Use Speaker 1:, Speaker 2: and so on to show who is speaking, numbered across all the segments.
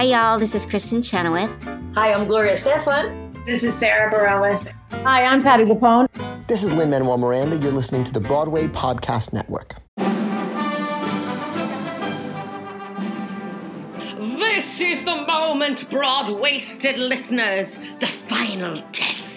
Speaker 1: Hi, y'all. This is Kristin Chenoweth.
Speaker 2: Hi, I'm Gloria Estefan.
Speaker 3: This is Sara Bareilles.
Speaker 4: Hi, I'm Patti LuPone.
Speaker 5: This is Lin Manuel Miranda. You're listening to the Broadway Podcast Network.
Speaker 6: This is the moment, broad waisted listeners, the final test.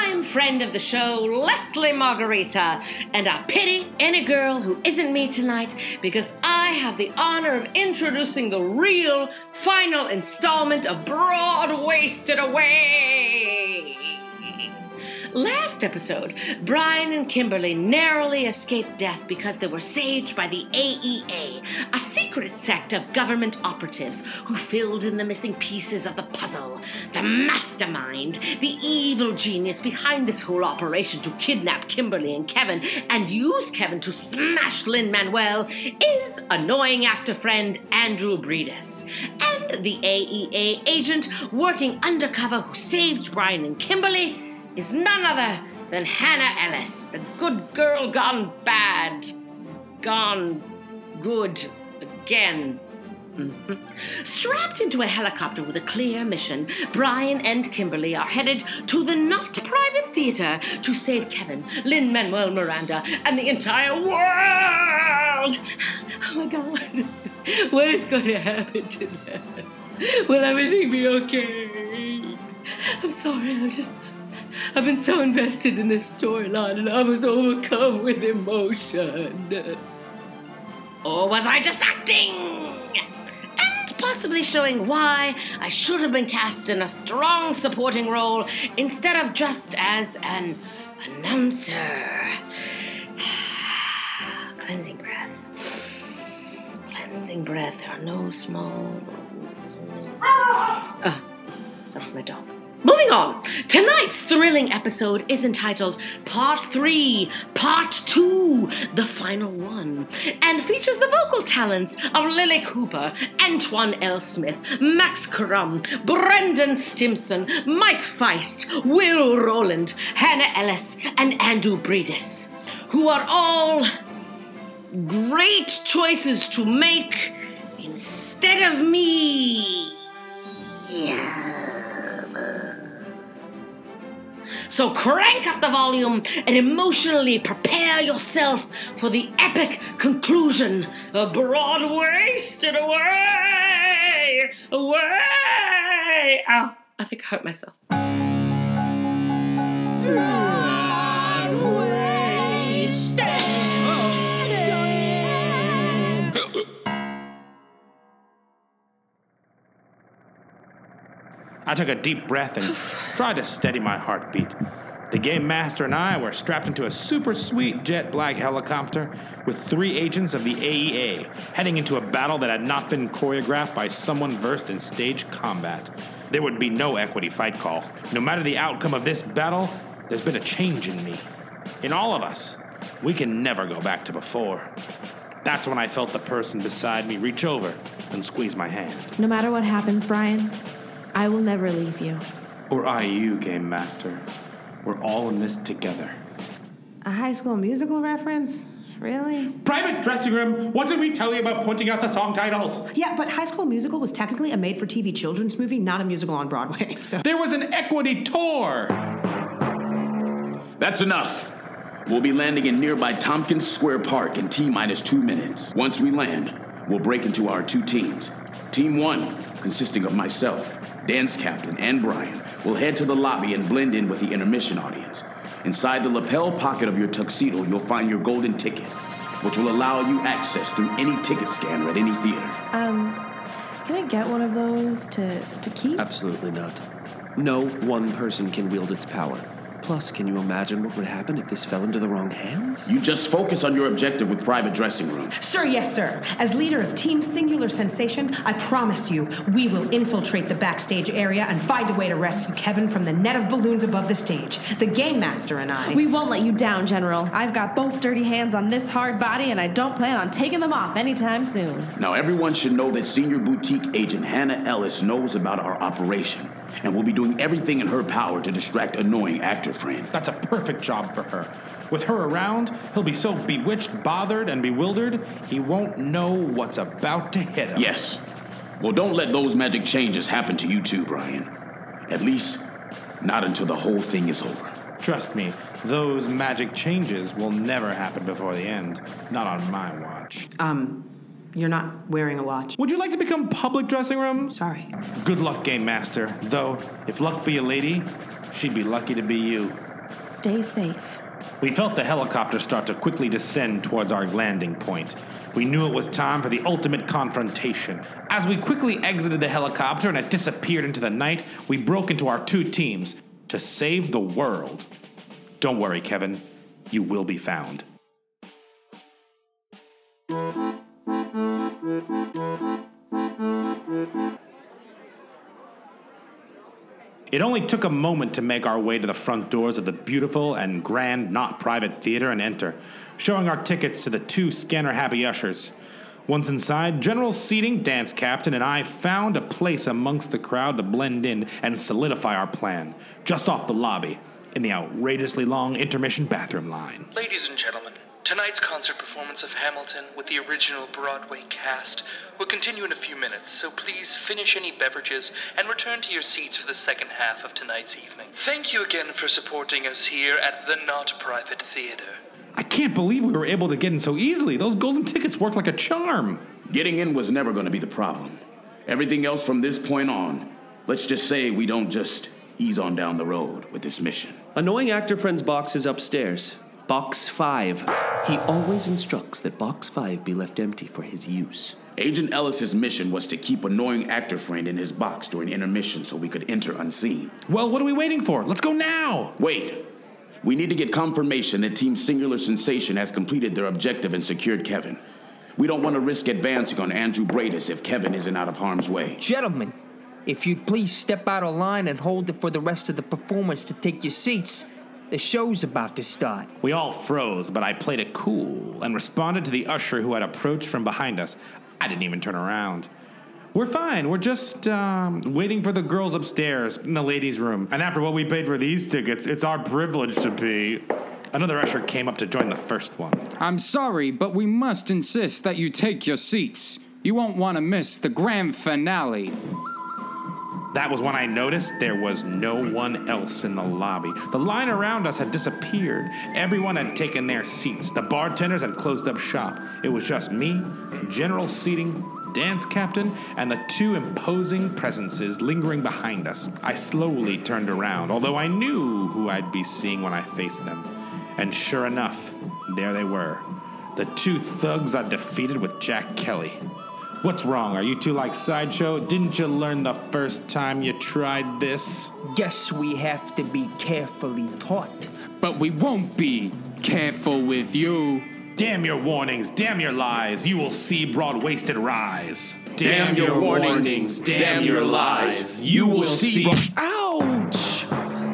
Speaker 6: I'm friend of the show, Leslie Margherita, and I pity any girl who isn't me tonight because I have the honor of introducing the real final installment of Broadwaysted Away. Last episode, Brian and Kimberly narrowly escaped death because they were saved by the AEA, a secret sect of government operatives who filled in the missing pieces of the puzzle. The mastermind, the evil genius behind this whole operation to kidnap Kimberly and Kevin and use Kevin to smash Lin Manuel is annoying actor friend Andrew Breedis. And the AEA agent working undercover who saved Brian and Kimberly is none other than Hannah Ellis, the good girl gone bad, gone good again. Mhm. Strapped into a helicopter with a clear mission, Brian and Kimberly are headed to the not private theater to save Kevin, Lin Manuel Miranda, and the entire world. Oh my God. What is going to happen to them? Will everything be okay? I'm sorry, I'm just. I've been so invested in this storyline and I was overcome with emotion. Or was I just acting? And possibly showing why I should have been cast in a strong supporting role instead of just as an announcer. Cleansing breath. Cleansing breath. There are no small. Ah, that was my dog. Moving on, tonight's thrilling episode is entitled Part 3, Part 2, the final one, and features the vocal talents of Lilli Cooper, Antoine L. Smith, Max Crumm, Brendan Stimson, Mike Faist, Will Roland, Hannah Ellis, and Andrew Breedis, who are all great choices to make instead of me. So crank up the volume and emotionally prepare yourself for the epic conclusion of Broadwaysted Away! Away! Ow, I think I hurt myself.
Speaker 7: I took a deep breath and tried to steady my heartbeat. The game master and I were strapped into a super sweet jet black helicopter with three agents of the AEA heading into a battle that had not been choreographed by someone versed in stage combat. There would be no equity fight call. No matter the outcome of this battle, there's been a change in me. In all of us. We can never go back to before. That's when I felt the person beside me reach over and squeeze my hand.
Speaker 8: No matter what happens, Brian, I will never leave you.
Speaker 7: Or I you, Game Master. We're all in this together.
Speaker 8: A high school musical reference? Really?
Speaker 7: Private dressing room, what did we tell you about pointing out the song titles?
Speaker 4: Yeah, but High School Musical was technically a made for TV children's movie, not a musical on Broadway. So
Speaker 7: There was an equity tour!
Speaker 9: That's enough. We'll be landing in nearby Tompkins Square Park in T minus two minutes. Once we land, we'll break into our two teams. Team one, consisting of myself, dance captain, and Brian, will head to the lobby and blend in with the intermission audience. Inside the lapel pocket of your tuxedo, you'll find your golden ticket, which will allow you access through any ticket scanner at any theater.
Speaker 8: Um, can I get one of those to, to keep?
Speaker 10: Absolutely not. No one person can wield its power. Plus, can you imagine what would happen if this fell into the wrong hands?
Speaker 9: You just focus on your objective with private dressing room.
Speaker 4: Sir, yes, sir. As leader of Team Singular Sensation, I promise you, we will infiltrate the backstage area and find a way to rescue Kevin from the net of balloons above the stage. The Game Master and I.
Speaker 8: We won't let you down, General. I've got both dirty hands on this hard body, and I don't plan on taking them off anytime soon.
Speaker 9: Now, everyone should know that Senior Boutique Agent Hannah Ellis knows about our operation and will be doing everything in her power to distract annoying actor friend.
Speaker 7: That's a perfect job for her. With her around, he'll be so bewitched, bothered, and bewildered, he won't know what's about to hit him.
Speaker 9: Yes. Well, don't let those magic changes happen to you too, Brian. At least, not until the whole thing is over.
Speaker 7: Trust me, those magic changes will never happen before the end. Not on my watch.
Speaker 4: Um, you're not wearing a watch.
Speaker 7: Would you like to become public dressing room?
Speaker 4: Sorry.
Speaker 7: Good luck, Game Master. Though, if luck be a lady, she'd be lucky to be you.
Speaker 8: Stay safe.
Speaker 7: We felt the helicopter start to quickly descend towards our landing point. We knew it was time for the ultimate confrontation. As we quickly exited the helicopter and it disappeared into the night, we broke into our two teams to save the world. Don't worry, Kevin. You will be found. It only took a moment to make our way to the front doors of the beautiful and grand, not private theater and enter, showing our tickets to the two scanner happy ushers. Once inside, General Seating, dance captain, and I found a place amongst the crowd to blend in and solidify our plan, just off the lobby, in the outrageously long intermission bathroom line.
Speaker 3: Ladies and gentlemen, tonight's concert performance of Hamilton with the original Broadway cast will continue in a few minutes, so please finish any beverages and return to your seats for the second half of tonight's evening. Thank you again for supporting us here at the Not Private Theater.
Speaker 7: I can't believe we were able to get in so easily. Those golden tickets worked like a charm.
Speaker 9: Getting in was never going to be the problem. Everything else from this point on, let's just say we don't just ease on down the road with this mission.
Speaker 10: Annoying actor friend's box is upstairs. Box 5. He always instructs that Box 5 be left empty for his use.
Speaker 9: Agent Ellis's mission was to keep annoying actor friend in his box during intermission so we could enter unseen.
Speaker 7: Well, what are we waiting for? Let's go now!
Speaker 9: Wait. We need to get confirmation that Team Singular Sensation has completed their objective and secured Kevin. We don't want to risk advancing on Andrew Bradis if Kevin isn't out of harm's way.
Speaker 11: Gentlemen, if you'd please step out of line and hold it for the rest of the performance to take your seats. The show's about to start.
Speaker 7: We all froze, but I played it cool and responded to the usher who had approached from behind us. I didn't even turn around. We're fine. We're just um, waiting for the girls upstairs in the ladies' room. And after what we paid for these tickets, it's our privilege to be. Another usher came up to join the first one.
Speaker 12: I'm sorry, but we must insist that you take your seats. You won't want to miss the grand finale.
Speaker 7: That was when I noticed there was no one else in the lobby. The line around us had disappeared. Everyone had taken their seats. The bartenders had closed up shop. It was just me, general seating, dance captain, and the two imposing presences lingering behind us. I slowly turned around, although I knew who I'd be seeing when I faced them. And sure enough, there they were. The two thugs I defeated with Jack Kelly. What's wrong? Are you two like Sideshow? Didn't you learn the first time you tried this?
Speaker 11: Guess we have to be carefully taught.
Speaker 12: But we won't be careful with you.
Speaker 7: Damn your warnings, damn your lies, you will see Broadwaysted rise.
Speaker 10: Damn your warnings, damn your lies, you will see. Ouch!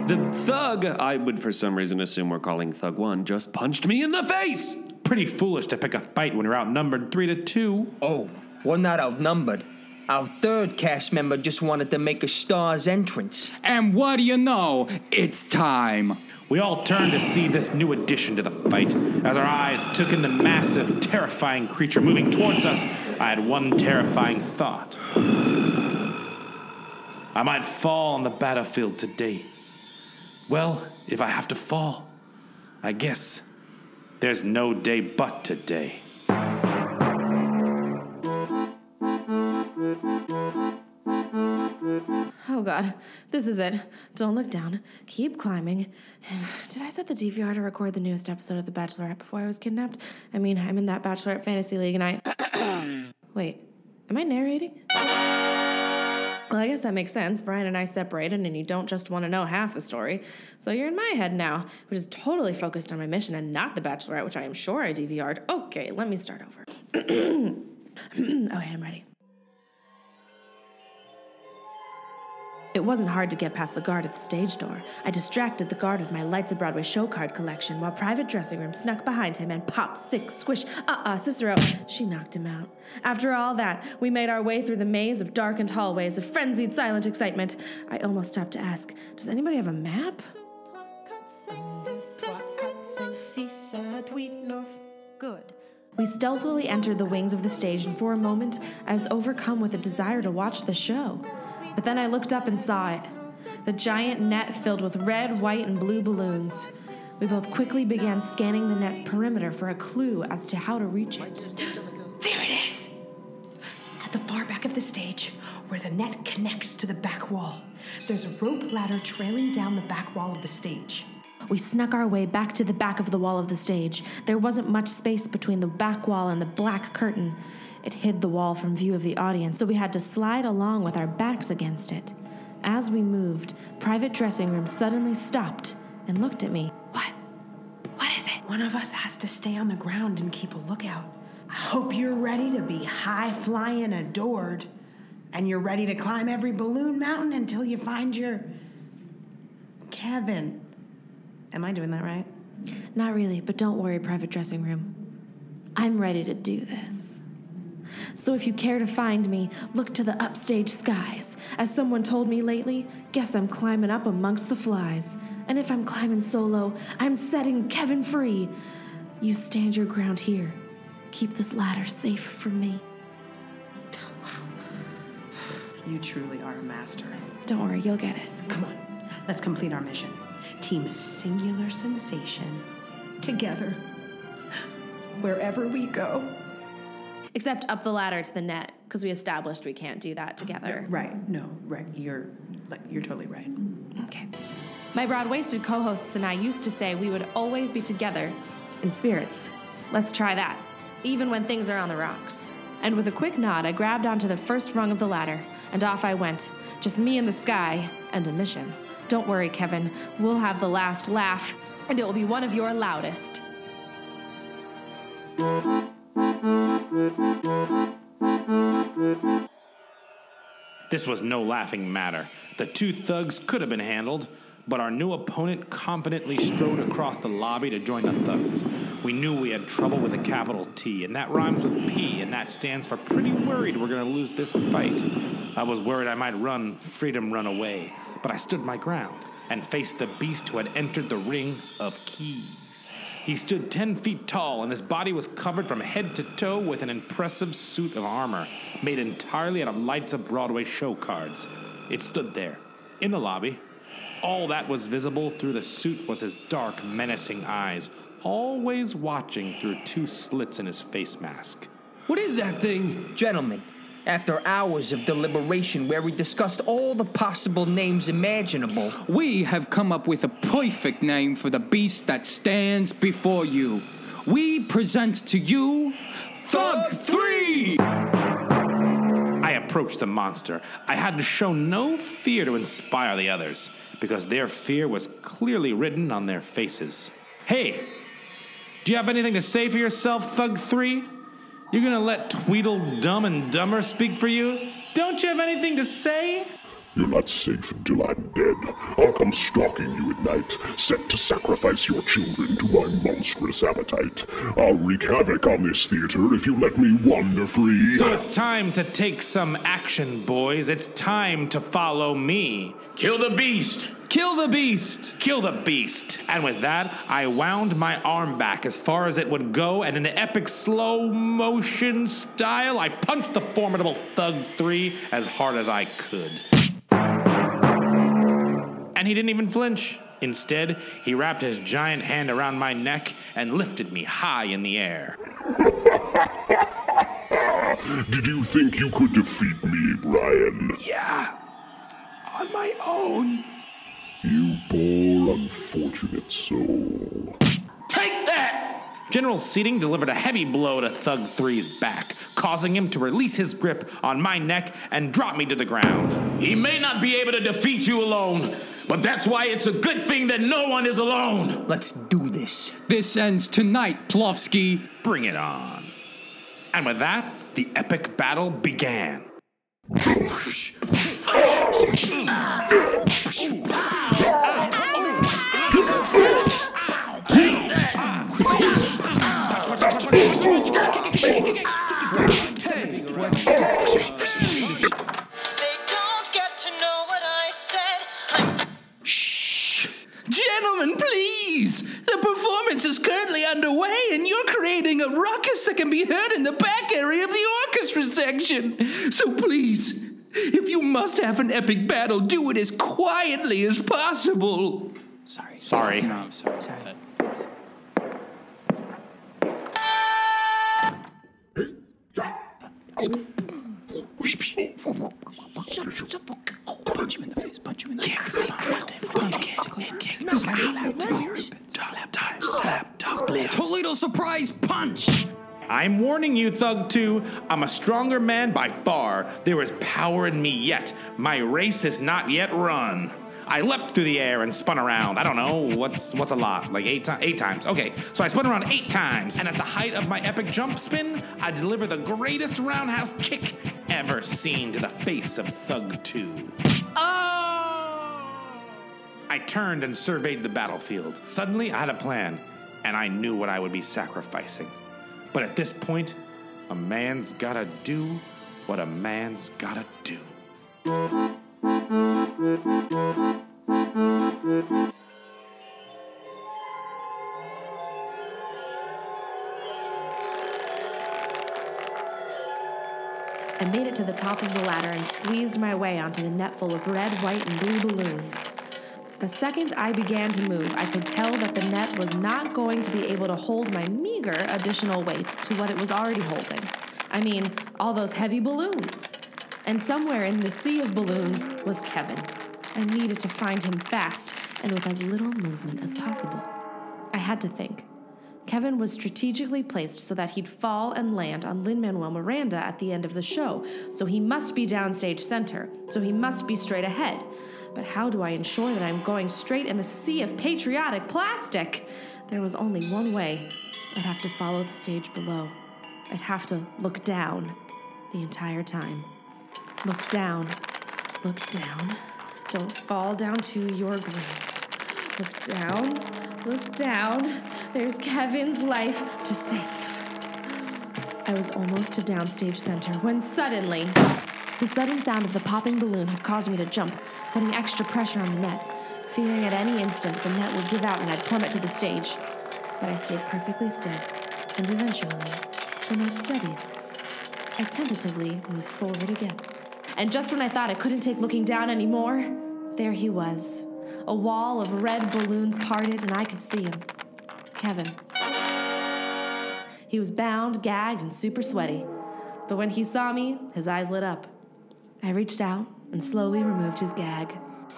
Speaker 10: The thug, I would for some reason assume we're calling Thug 1, just punched me in the face!
Speaker 7: Pretty foolish to pick a fight when you're outnumbered three to two.
Speaker 11: Oh, we're not outnumbered. Our third cast member just wanted to make a star's entrance.
Speaker 12: And what do you know? It's time.
Speaker 7: We all turned to see this new addition to the fight. As our eyes took in the massive, terrifying creature moving towards us, I had one terrifying thought. I might fall on the battlefield today. Well, if I have to fall, I guess there's no day but today.
Speaker 8: Oh god, this is it. Don't look down. Keep climbing. Did I set the DVR to record the newest episode of The Bachelorette before I was kidnapped? I mean, I'm in that Bachelorette fantasy league and I. Wait, am I narrating? Well, I guess that makes sense. Brian and I separated, and you don't just want to know half the story. So you're in my head now, which is totally focused on my mission and not The Bachelorette, which I am sure I DVR'd. Okay, let me start over. okay, I'm ready. It wasn't hard to get past the guard at the stage door. I distracted the guard with my Lights of Broadway show card collection while Private Dressing Room snuck behind him and popped six squish. Uh uh, Cicero. She knocked him out. After all that, we made our way through the maze of darkened hallways of frenzied silent excitement. I almost stopped to ask Does anybody have a map?
Speaker 13: Good.
Speaker 8: We stealthily entered the wings of the stage, and for a moment, I was overcome with a desire to watch the show. But then I looked up and saw it the giant net filled with red, white, and blue balloons. We both quickly began scanning the net's perimeter for a clue as to how to reach it.
Speaker 4: There it is! At the far back of the stage, where the net connects to the back wall, there's a rope ladder trailing down the back wall of the stage.
Speaker 8: We snuck our way back to the back of the wall of the stage. There wasn't much space between the back wall and the black curtain. It hid the wall from view of the audience, so we had to slide along with our backs against it. As we moved, Private Dressing Room suddenly stopped and looked at me.
Speaker 4: What? What is it? One of us has to stay on the ground and keep a lookout. I hope you're ready to be high flying adored. And you're ready to climb every balloon mountain until you find your. Kevin. Am I doing that right?
Speaker 8: Not really, but don't worry, Private Dressing Room. I'm ready to do this. So if you care to find me, look to the upstage skies. As someone told me lately, guess I'm climbing up amongst the flies. And if I'm climbing solo, I'm setting Kevin free. You stand your ground here. Keep this ladder safe for me.
Speaker 4: You truly are a master.
Speaker 8: Don't worry, you'll get it.
Speaker 4: Come on, let's complete our mission. Team Singular Sensation. Together. Wherever we go.
Speaker 8: Except up the ladder to the net, because we established we can't do that together.
Speaker 4: Right. No, right. You're like you're totally right.
Speaker 8: Okay. My Broadwaysted co-hosts and I used to say we would always be together in spirits. Let's try that, even when things are on the rocks. And with a quick nod, I grabbed onto the first rung of the ladder, and off I went. Just me in the sky and a mission. Don't worry, Kevin. We'll have the last laugh, and it will be one of your loudest.
Speaker 7: This was no laughing matter. The two thugs could have been handled, but our new opponent confidently strode across the lobby to join the thugs. We knew we had trouble with a capital T, and that rhymes with P, and that stands for pretty worried we're gonna lose this fight. I was worried I might run, freedom run away, but I stood my ground and faced the beast who had entered the ring of keys. He stood 10 feet tall, and his body was covered from head to toe with an impressive suit of armor made entirely out of lights of Broadway show cards. It stood there, in the lobby. All that was visible through the suit was his dark, menacing eyes, always watching through two slits in his face mask.
Speaker 11: What is that thing? Gentlemen, after hours of deliberation where we discussed all the possible names imaginable,
Speaker 12: we have come up with a perfect name for the beast that stands before you. We present to you Thug 3!
Speaker 7: I approached the monster. I had to show no fear to inspire the others, because their fear was clearly written on their faces. Hey, do you have anything to say for yourself, Thug 3? You're gonna let Tweedle Dumb and Dumber speak for you? Don't you have anything to say?
Speaker 13: You're not safe until I'm dead. I'll come stalking you at night, set to sacrifice your children to my monstrous appetite. I'll wreak havoc on this theater if you let me wander free.
Speaker 7: So it's time to take some action, boys. It's time to follow me.
Speaker 9: Kill the beast!
Speaker 7: Kill the beast! Kill the beast! And with that, I wound my arm back as far as it would go, and in an epic slow motion style, I punched the formidable Thug 3 as hard as I could. And he didn't even flinch. Instead, he wrapped his giant hand around my neck and lifted me high in the air.
Speaker 13: Did you think you could defeat me, Brian?
Speaker 7: Yeah. On my own.
Speaker 13: You poor, unfortunate soul.
Speaker 7: Take that! General Seating delivered a heavy blow to Thug 3's back, causing him to release his grip on my neck and drop me to the ground.
Speaker 9: He may not be able to defeat you alone, but that's why it's a good thing that no one is alone.
Speaker 11: Let's do this.
Speaker 12: This ends tonight, Plofsky.
Speaker 7: Bring it on. And with that, the epic battle began.
Speaker 14: performance is currently underway, and you're creating a ruckus that can be heard in the back area of the orchestra section. So please, if you must have an epic battle, do it as quietly as possible.
Speaker 11: Sorry.
Speaker 7: Sorry.
Speaker 11: No, I'm sorry. sorry. Punch him in the face. Punch him in the face. Punch kick. Slap time. Slap Surprise punch.
Speaker 7: I'm warning you, Thug 2. I'm a stronger man by far. There is power in me yet. My race is not yet run. I leapt through the air and spun around. I don't know what's what's a lot, like eight times. Eight times. Okay, so I spun around eight times, and at the height of my epic jump spin, I deliver the greatest roundhouse kick ever seen to the face of Thug 2. Oh! I turned and surveyed the battlefield. Suddenly, I had a plan, and I knew what I would be sacrificing. But at this point, a man's gotta do what a man's gotta do.
Speaker 8: I made it to the top of the ladder and squeezed my way onto the net full of red, white, and blue balloons. The second I began to move, I could tell that the net was not going to be able to hold my meager additional weight to what it was already holding. I mean, all those heavy balloons. And somewhere in the sea of balloons was Kevin. I needed to find him fast and with as little movement as possible. I had to think. Kevin was strategically placed so that he'd fall and land on Lin Manuel Miranda at the end of the show, so he must be downstage center, so he must be straight ahead. But how do I ensure that I'm going straight in the sea of patriotic plastic? There was only one way. I'd have to follow the stage below. I'd have to look down the entire time. Look down. Look down. Don't fall down to your grave. Look down. Look down. There's Kevin's life to save. I was almost to downstage center when suddenly, the sudden sound of the popping balloon had caused me to jump, putting extra pressure on the net, fearing at any instant the net would give out and I'd plummet to the stage. But I stayed perfectly still, and eventually, the net steadied. I tentatively moved forward again. And just when I thought I couldn't take looking down anymore, there he was. A wall of red balloons parted, and I could see him. Kevin. He was bound, gagged, and super sweaty. But when he saw me, his eyes lit up. I reached out and slowly removed his gag.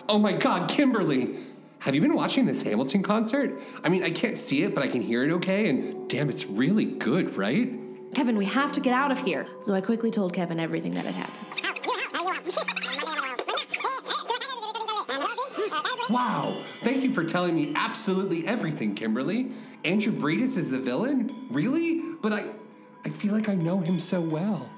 Speaker 10: Oh my god, Kimberly! Have you been watching this Hamilton concert? I mean, I can't see it, but I can hear it okay, and damn, it's really good, right?
Speaker 8: Kevin, we have to get out of here. So I quickly told Kevin everything that had happened.
Speaker 10: Wow, thank you for telling me absolutely everything, Kimberly. Andrew Breedis is the villain? Really? But I I feel like I know him so well.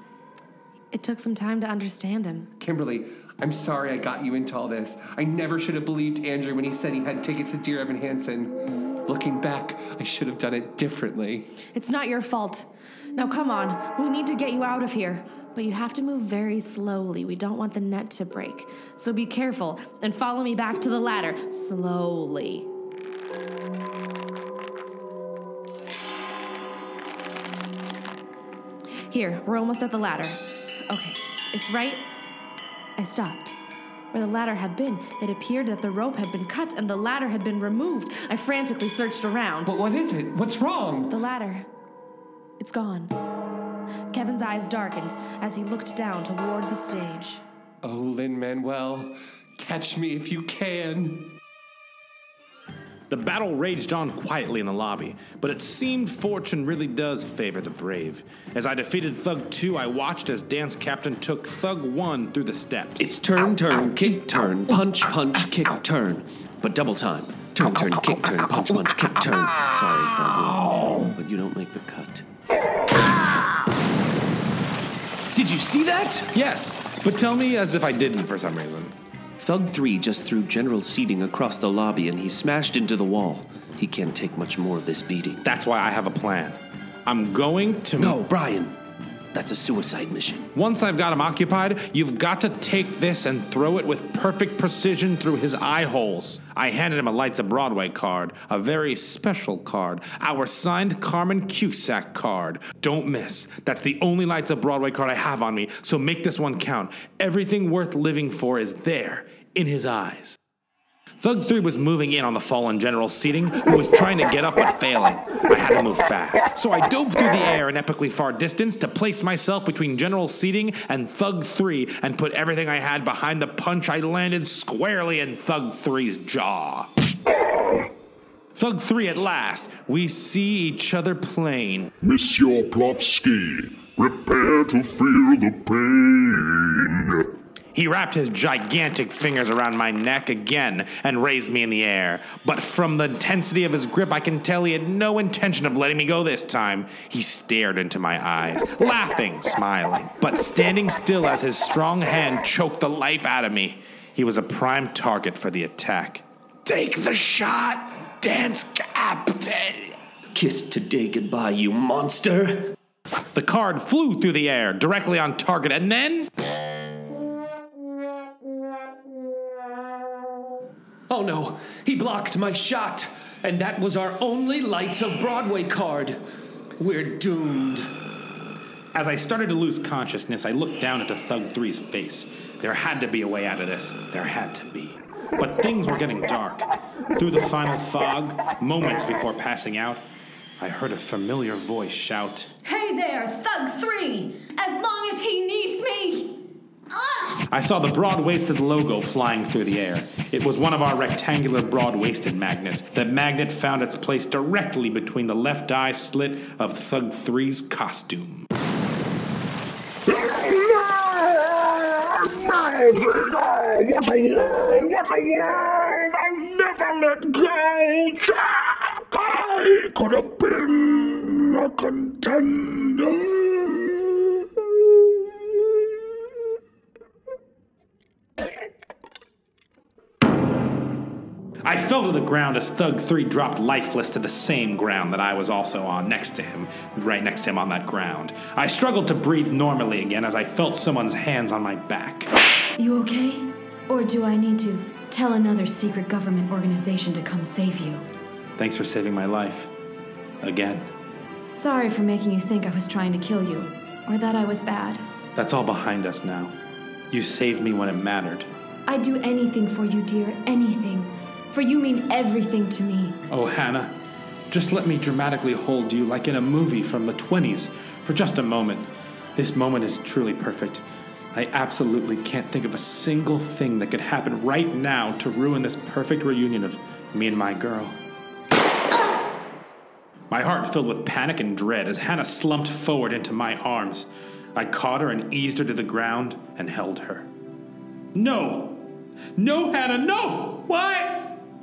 Speaker 8: It took some time to understand him.
Speaker 10: Kimberly, I'm sorry I got you into all this. I never should have believed Andrew when he said he had tickets to Dear Evan Hansen. Looking back, I should have done it differently.
Speaker 8: It's not your fault. Now come on, we need to get you out of here. But you have to move very slowly. We don't want the net to break. So be careful and follow me back to the ladder. Slowly. Here, we're almost at the ladder. Okay, it's right. I stopped. Where the ladder had been, it appeared that the rope had been cut and the ladder had been removed. I frantically searched around.
Speaker 10: But what is it? What's wrong?
Speaker 8: The ladder. It's gone. Kevin's eyes darkened as he looked down toward the stage.
Speaker 10: Oh, Lin Manuel, catch me if you can.
Speaker 7: The battle raged on quietly in the lobby, but it seemed fortune really does favor the brave. As I defeated Thug 2, I watched as Dance Captain took Thug 1 through the steps.
Speaker 10: It's turn, turn, kick, turn, punch, punch, kick, turn. But double time. Turn, turn, kick, turn, punch, punch, kick, turn. Sorry, Thug 1, but you don't make the cut.
Speaker 14: Did you see that?
Speaker 7: Yes, but tell me as if I didn't for some reason.
Speaker 10: Thug 3 just threw general seating across the lobby and he smashed into the wall. He can't take much more of this beating.
Speaker 7: That's why I have a plan. I'm going to.
Speaker 10: No, Brian. That's a suicide mission.
Speaker 7: Once I've got him occupied, you've got to take this and throw it with perfect precision through his eye holes. I handed him a Lights of Broadway card, a very special card, our signed Carmen Cusack card. Don't miss. That's the only Lights of Broadway card I have on me, so make this one count. Everything worth living for is there, in his eyes. Thug 3 was moving in on the fallen general's seating, who was trying to get up but failing. I had to move fast, so I dove through the air an epically far distance to place myself between general's seating and Thug 3 and put everything I had behind the punch I landed squarely in Thug 3's jaw. Thug 3 at last, we see each other plain.
Speaker 13: Monsieur Plofsky, prepare to feel the pain.
Speaker 7: He wrapped his gigantic fingers around my neck again and raised me in the air. But from the intensity of his grip, I can tell he had no intention of letting me go this time. He stared into my eyes, laughing, smiling, but standing still as his strong hand choked the life out of me. He was a prime target for the attack.
Speaker 10: Take the shot, dance captain. Kiss today goodbye, you monster.
Speaker 7: The card flew through the air, directly on target, and then.
Speaker 10: Oh no, he blocked my shot, and that was our only Lights of Broadway card. We're doomed.
Speaker 7: As I started to lose consciousness, I looked down into Thug 3's face. There had to be a way out of this. There had to be. But things were getting dark. Through the final fog, moments before passing out, I heard a familiar voice shout,
Speaker 15: Hey there, Thug 3! As long as he needs me! Ah!
Speaker 7: I saw the Broadwaysted logo flying through the air. It was one of our rectangular Broadwaysted magnets. The magnet found its place directly between the left eye slit of Thug 3's costume.
Speaker 13: Never let go! I could have been a contender!
Speaker 7: I fell to the ground as Thug 3 dropped lifeless to the same ground that I was also on next to him, right next to him on that ground. I struggled to breathe normally again as I felt someone's hands on my back.
Speaker 15: You okay? Or do I need to tell another secret government organization to come save you?
Speaker 7: Thanks for saving my life. Again.
Speaker 15: Sorry for making you think I was trying to kill you, or that I was bad.
Speaker 7: That's all behind us now. You saved me when it mattered.
Speaker 15: I'd do anything for you, dear, anything. For you mean everything to me.
Speaker 7: Oh, Hannah, just let me dramatically hold you like in a movie from the 20s for just a moment. This moment is truly perfect. I absolutely can't think of a single thing that could happen right now to ruin this perfect reunion of me and my girl. My heart filled with panic and dread as Hannah slumped forward into my arms. I caught her and eased her to the ground and held her. No! No, Hannah, no! Why?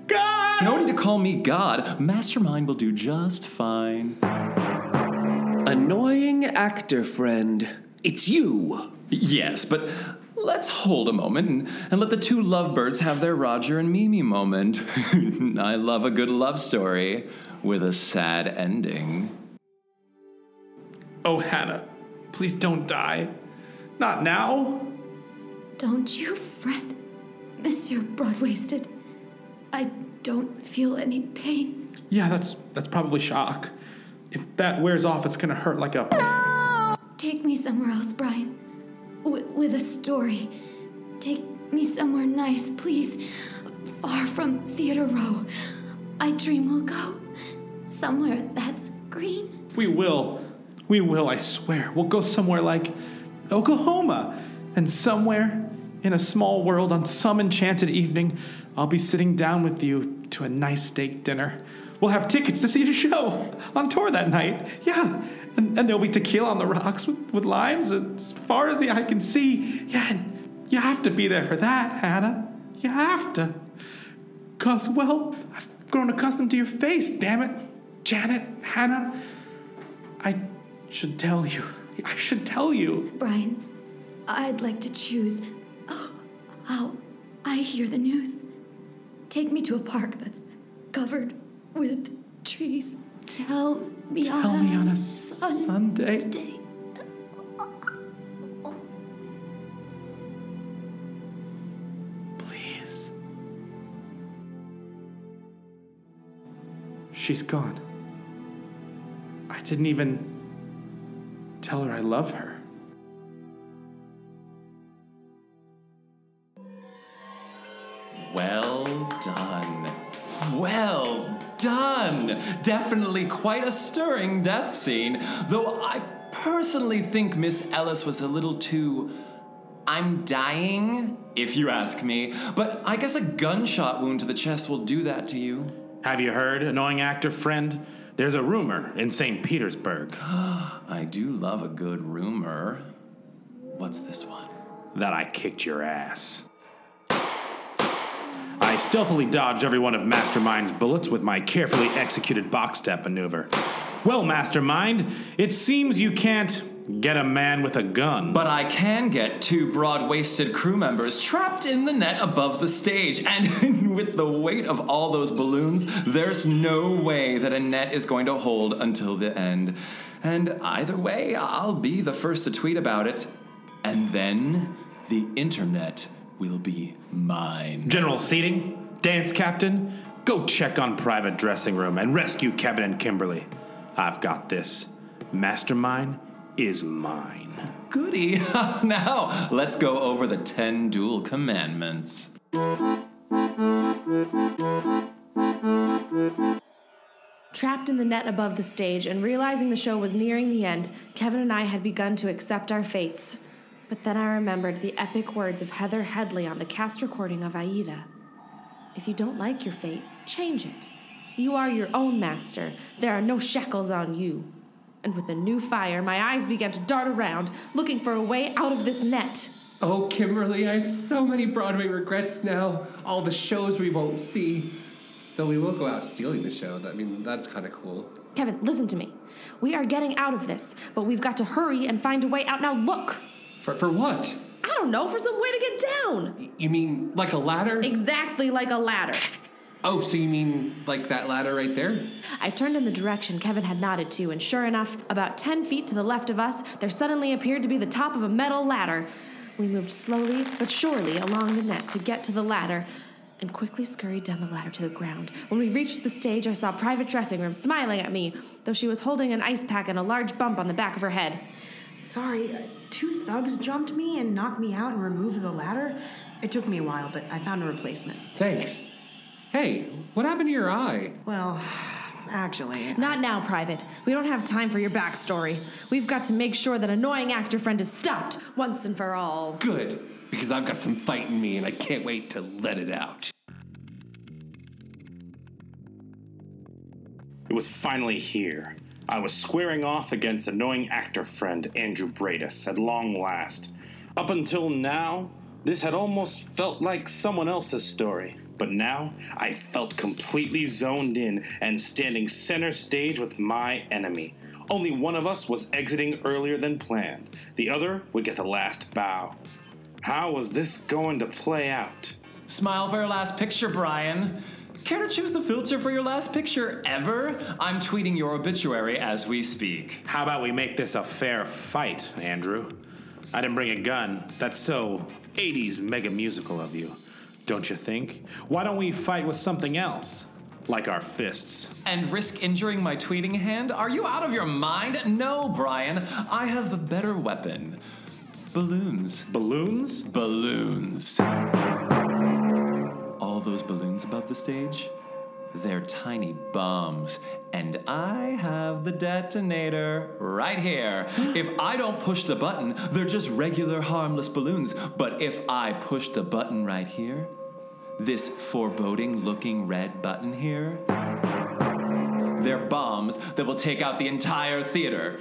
Speaker 7: God!
Speaker 11: No need to call me God. Mastermind will do just fine.
Speaker 10: Annoying actor friend. It's you.
Speaker 11: Yes, but let's hold a moment and, and let the two lovebirds have their Roger and Mimi moment. I love a good love story with a sad ending.
Speaker 7: Oh, Hannah, please don't die. Not now.
Speaker 15: Don't you fret, Monsieur Broadwaysted. I don't feel any pain.
Speaker 7: Yeah, that's that's probably shock. If that wears off, it's gonna hurt like a. No!
Speaker 15: Take me somewhere else, Brian. W- with a story. Take me somewhere nice, please. Far from Theater Row. I dream we'll go. Somewhere that's green.
Speaker 7: We will. We will, I swear. We'll go somewhere like Oklahoma. And somewhere in a small world on some enchanted evening, I'll be sitting down with you to a nice steak dinner. We'll have tickets to see the show on tour that night. Yeah. And, and there'll be tequila on the rocks with, with limes as far as the eye can see. Yeah, and you have to be there for that, Hannah. You have to. Because, well, I've grown accustomed to your face, damn it. Janet, Hannah. I should tell you. I should tell you.
Speaker 15: Brian, I'd like to choose how I hear the news. Take me to a park that's covered with trees. Tell me
Speaker 7: Tell
Speaker 15: on,
Speaker 7: me on a
Speaker 15: Sunday.
Speaker 7: Sunday. Please. She's gone. I didn't even tell her I love her.
Speaker 11: Definitely quite a stirring death scene, though I personally think Miss Ellis was a little too. I'm dying, if you ask me. But I guess a gunshot wound to the chest will do that to you.
Speaker 7: Have you heard, annoying actor friend? There's a rumor in St. Petersburg.
Speaker 11: I do love a good rumor. What's this one?
Speaker 7: That I kicked your ass. I stealthily dodge every one of Mastermind's bullets with my carefully executed box step maneuver. Well, Mastermind, it seems you can't get a man with a gun.
Speaker 11: But I can get two Broadwaysted crew members trapped in the net above the stage. And with the weight of all those balloons, there's no way that a net is going to hold until the end. And either way, I'll be the first to tweet about it. And then the internet will be mine.
Speaker 7: General Seating, dance captain, go check on private dressing room and rescue Kevin and Kimberly. I've got this. Mastermind is mine.
Speaker 11: Goody. now, let's go over the 10 duel commandments.
Speaker 8: Trapped in the net above the stage and realizing the show was nearing the end, Kevin and I had begun to accept our fates. But then I remembered the epic words of Heather Headley on the cast recording of Aida. If you don't like your fate, change it. You are your own master. There are no shackles on you. And with a new fire, my eyes began to dart around, looking for a way out of this net.
Speaker 16: Oh, Kimberly, I have so many Broadway regrets now. All the shows we won't see. Though we will go out stealing the show. I mean, that's kind of cool.
Speaker 8: Kevin, listen to me. We are getting out of this, but we've got to hurry and find a way out. Now, look!
Speaker 16: For, for what?
Speaker 8: I don't know, for some way to get down.
Speaker 16: You mean like a ladder?
Speaker 8: Exactly like a ladder.
Speaker 16: Oh, so you mean like that ladder right there?
Speaker 8: I turned in the direction Kevin had nodded to, and sure enough, about 10 feet to the left of us, there suddenly appeared to be the top of a metal ladder. We moved slowly but surely along the net to get to the ladder and quickly scurried down the ladder to the ground. When we reached the stage, I saw Private Dressing Room smiling at me, though she was holding an ice pack and a large bump on the back of her head.
Speaker 4: Sorry, uh, two thugs jumped me and knocked me out and removed the ladder. It took me a while, but I found a replacement.
Speaker 16: Thanks. Hey, what happened to your eye?
Speaker 4: Well, actually.
Speaker 8: Not now, Private. We don't have time for your backstory. We've got to make sure that annoying actor friend is stopped once and for all.
Speaker 16: Good, because I've got some fight in me and I can't wait to let it out.
Speaker 7: It was finally here. I was squaring off against annoying actor friend Andrew Bradis at long last. Up until now, this had almost felt like someone else's story. But now, I felt completely zoned in and standing center stage with my enemy. Only one of us was exiting earlier than planned. The other would get the last bow. How was this going to play out?
Speaker 11: Smile for your last picture, Brian. Care to choose the filter for your last picture ever? I'm tweeting your obituary as we speak.
Speaker 7: How about we make this a fair fight, Andrew? I didn't bring a gun. That's so 80s mega musical of you. Don't you think? Why don't we fight with something else? Like our fists.
Speaker 11: And risk injuring my tweeting hand? Are you out of your mind? No, Brian. I have a better weapon. Balloons.
Speaker 7: Balloons?
Speaker 11: Balloons. Those balloons above the stage? They're tiny bombs. And I have the detonator right here. if I don't push the button, they're just regular harmless balloons. But if I push the button right here, this foreboding looking red button here, they're bombs that will take out the entire theater.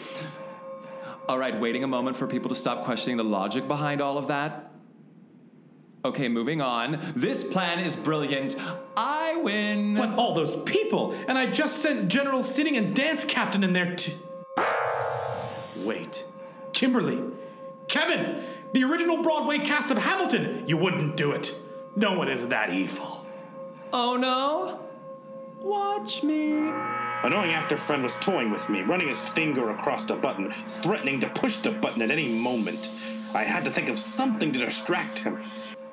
Speaker 11: All right, waiting a moment for people to stop questioning the logic behind all of that. Okay, moving on. This plan is brilliant. I win.
Speaker 7: But all those people, and I just sent General Seating and Dance Captain in there to. Wait. Kimberly. Kevin! The original Broadway cast of Hamilton! You wouldn't do it. No one is that evil.
Speaker 11: Oh no? Watch me.
Speaker 7: Annoying actor friend was toying with me, running his finger across the button, threatening to push the button at any moment. I had to think of something to distract him.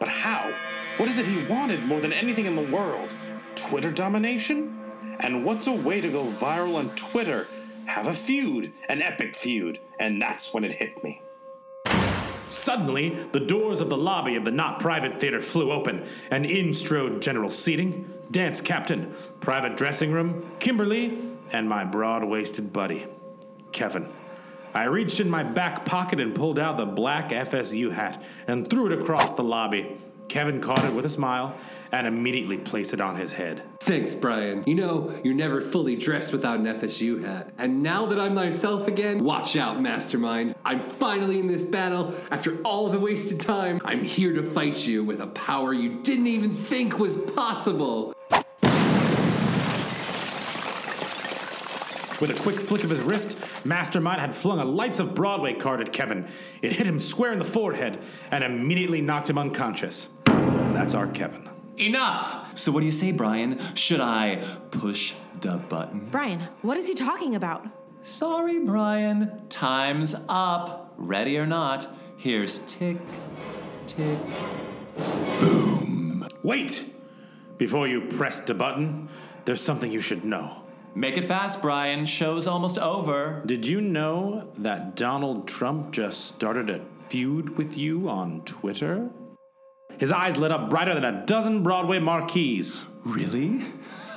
Speaker 7: But how? What is it he wanted more than anything in the world? Twitter domination? And what's a way to go viral on Twitter? Have a feud, an epic feud. And that's when it hit me. Suddenly, the doors of the lobby of the not private theater flew open, and in strode general seating, dance captain, private dressing room, Kimberly, and my Broadwaysted buddy, Kevin. I reached in my back pocket and pulled out the black FSU hat and threw it across the lobby. Kevin caught it with a smile and immediately placed it on his head.
Speaker 16: Thanks, Brian. You know, you're never fully dressed without an FSU hat. And now that I'm myself again, watch out, Mastermind. I'm finally in this battle after all the wasted time. I'm here to fight you with a power you didn't even think was possible.
Speaker 7: With a quick flick of his wrist, Mastermind had flung a Lights of Broadway card at Kevin. It hit him square in the forehead and immediately knocked him unconscious. That's our Kevin.
Speaker 11: Enough! So, what do you say, Brian? Should I push the button?
Speaker 8: Brian, what is he talking about?
Speaker 11: Sorry, Brian. Time's up. Ready or not, here's tick, tick, boom.
Speaker 7: Wait! Before you press the button, there's something you should know.
Speaker 11: Make it fast, Brian. Show's almost over.
Speaker 7: Did you know that Donald Trump just started a feud with you on Twitter? His eyes lit up brighter than a dozen Broadway marquees.
Speaker 11: Really?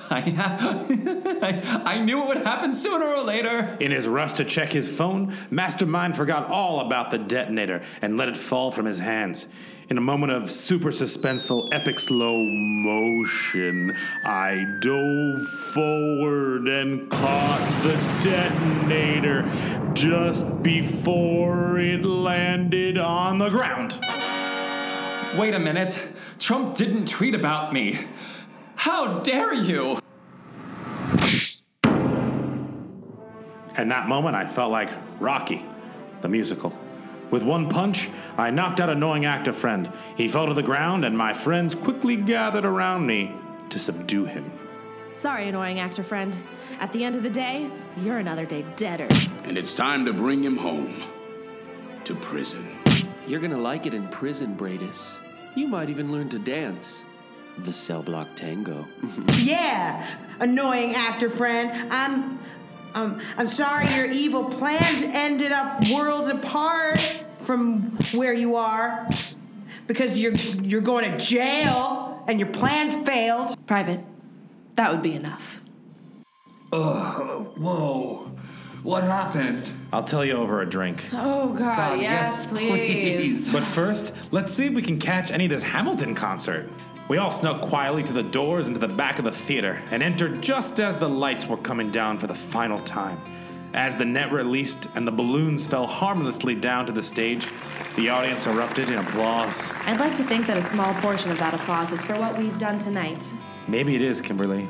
Speaker 11: I, I, I knew it would happen sooner or later.
Speaker 7: In his rush to check his phone, Mastermind forgot all about the detonator and let it fall from his hands. In a moment of super suspenseful, epic slow motion, I dove forward and caught the detonator just before it landed on the ground.
Speaker 11: Wait a minute. Trump didn't tweet about me. How dare you?
Speaker 7: In that moment, I felt like Rocky, the musical. With one punch, I knocked out a knowing actor friend. He fell to the ground, and my friends quickly gathered around me to subdue him.
Speaker 8: Sorry, annoying actor friend. At the end of the day, you're another day deader.
Speaker 9: And it's time to bring him home to prison.
Speaker 10: You're gonna like it in prison, Bradis. You might even learn to dance. The cell block tango.
Speaker 4: yeah, annoying actor friend. I'm, um, I'm sorry your evil plans ended up worlds apart from where you are, because you're you're going to jail and your plans failed.
Speaker 8: Private, that would be enough.
Speaker 11: Ugh, whoa. What happened?
Speaker 7: I'll tell you over a drink.
Speaker 8: Oh, God,
Speaker 11: God,
Speaker 8: yes,
Speaker 11: yes,
Speaker 8: please.
Speaker 7: But first, let's see if we can catch any of this Hamilton concert. We all snuck quietly through the doors into the back of the theater and entered just as the lights were coming down for the final time. As the net released and the balloons fell harmlessly down to the stage, the audience erupted in applause.
Speaker 8: I'd like to think that a small portion of that applause is for what we've done tonight.
Speaker 7: Maybe it is, Kimberly.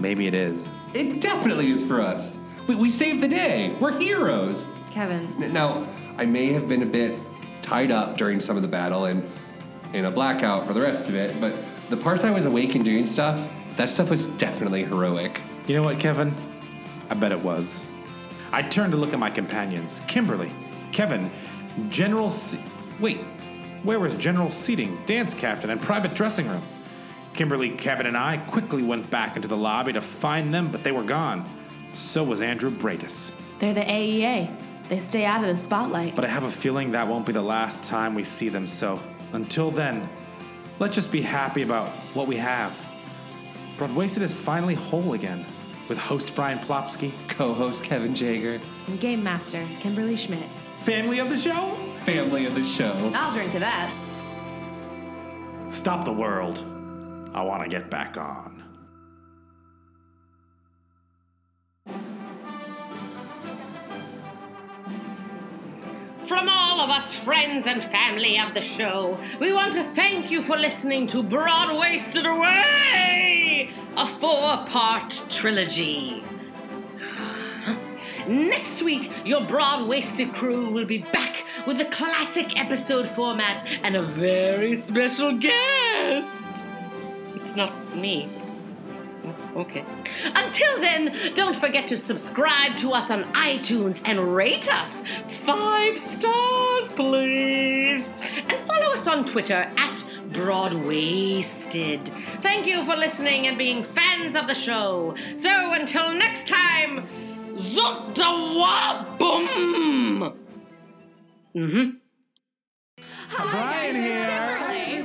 Speaker 7: Maybe it is.
Speaker 16: It definitely is for us. We, we saved the day. We're heroes.
Speaker 8: Kevin.
Speaker 16: Now, I may have been a bit tied up during some of the battle and in a blackout for the rest of it, but the parts I was awake and doing stuff, that stuff was definitely heroic.
Speaker 7: You know what, Kevin? I bet it was. I turned to look at my companions Kimberly, Kevin, General. Se- Wait, where was General Seating, Dance Captain, and Private Dressing Room? Kimberly, Kevin, and I quickly went back into the lobby to find them, but they were gone. So was Andrew Bradis.
Speaker 8: They're the AEA. They stay out of the spotlight.
Speaker 7: But I have a feeling that won't be the last time we see them, so until then, let's just be happy about what we have. Broadwaysted is finally whole again, with host Brian Plofsky,
Speaker 16: co host Kevin Jager,
Speaker 8: and Game Master Kimberly Schmidt.
Speaker 7: Family of the show?
Speaker 16: Family of the show.
Speaker 8: I'll drink to that.
Speaker 7: Stop the world. I want to get back on.
Speaker 6: From all of us friends and family of the show, we want to thank you for listening to Broadwaysted Away, a four part trilogy. Next week, your Broadwaysted crew will be back with a classic episode format and a very special guest. It's not me. Okay. Until then, don't forget to subscribe to us on iTunes and rate us five stars, please. And follow us on Twitter at Broadwaysted. Thank you for listening and being fans of the show. So until next time, Zotawa Boom! Mm-hmm.
Speaker 7: Brian here.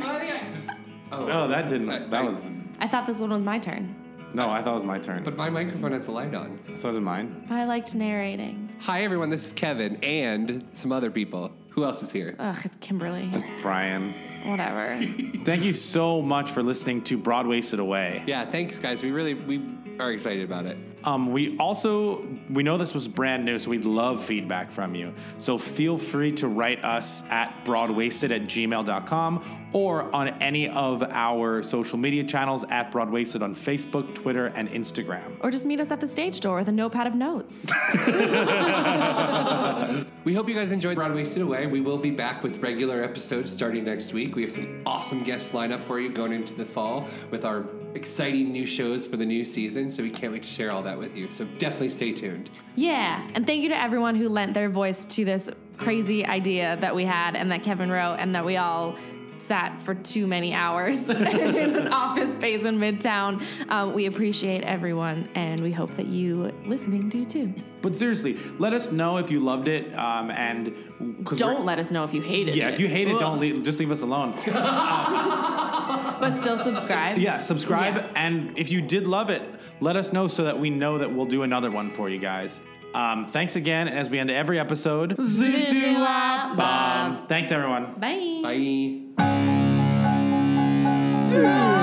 Speaker 7: Oh, that didn't. That was.
Speaker 8: I thought this one was my turn,
Speaker 7: No, I thought it was my turn.
Speaker 16: But my microphone has a light on.
Speaker 7: So does mine.
Speaker 8: but I liked narrating.
Speaker 16: Hi, everyone. This is Kevin and some other people. Who else is here?
Speaker 8: Ugh, it's Kimberly.
Speaker 7: Brian.
Speaker 8: Whatever.
Speaker 7: Thank you so much for listening to Broadwaysted Away.
Speaker 16: Yeah, thanks, guys. We really we are excited about it.
Speaker 7: Um, we also we know this was brand new, so we'd love feedback from you. So feel free to write us at broadwaysted at gmail.com or on any of our social media channels at broadwaysted on Facebook, Twitter, and Instagram.
Speaker 8: Or just meet us at the stage door with a notepad of notes.
Speaker 16: We hope you guys enjoyed Broadwaysted Away. We will be back with regular episodes starting next week. We have some awesome guests lined up for you going into the fall with our exciting new shows for the new season. So we can't wait to share all that with you. So definitely stay tuned.
Speaker 8: yeah, and thank you to everyone who lent their voice to this crazy idea that we had and that Kevin wrote and that we all sat for too many hours in an office space in Midtown. Um, we appreciate everyone, and we hope that you listening do too.
Speaker 7: But seriously, let us know if you loved it. Um, and
Speaker 8: Don't let us know if you hated
Speaker 7: Yeah,
Speaker 8: it.
Speaker 7: Yeah, if you hate it, don't leave, just leave us alone.
Speaker 8: But still subscribe.
Speaker 7: Yeah, subscribe. And if you did love it, let us know so that we know that we'll do another one for you guys. Um, thanks again. As we end every episode. Thanks, everyone.
Speaker 8: Bye.
Speaker 16: Bye. Dude.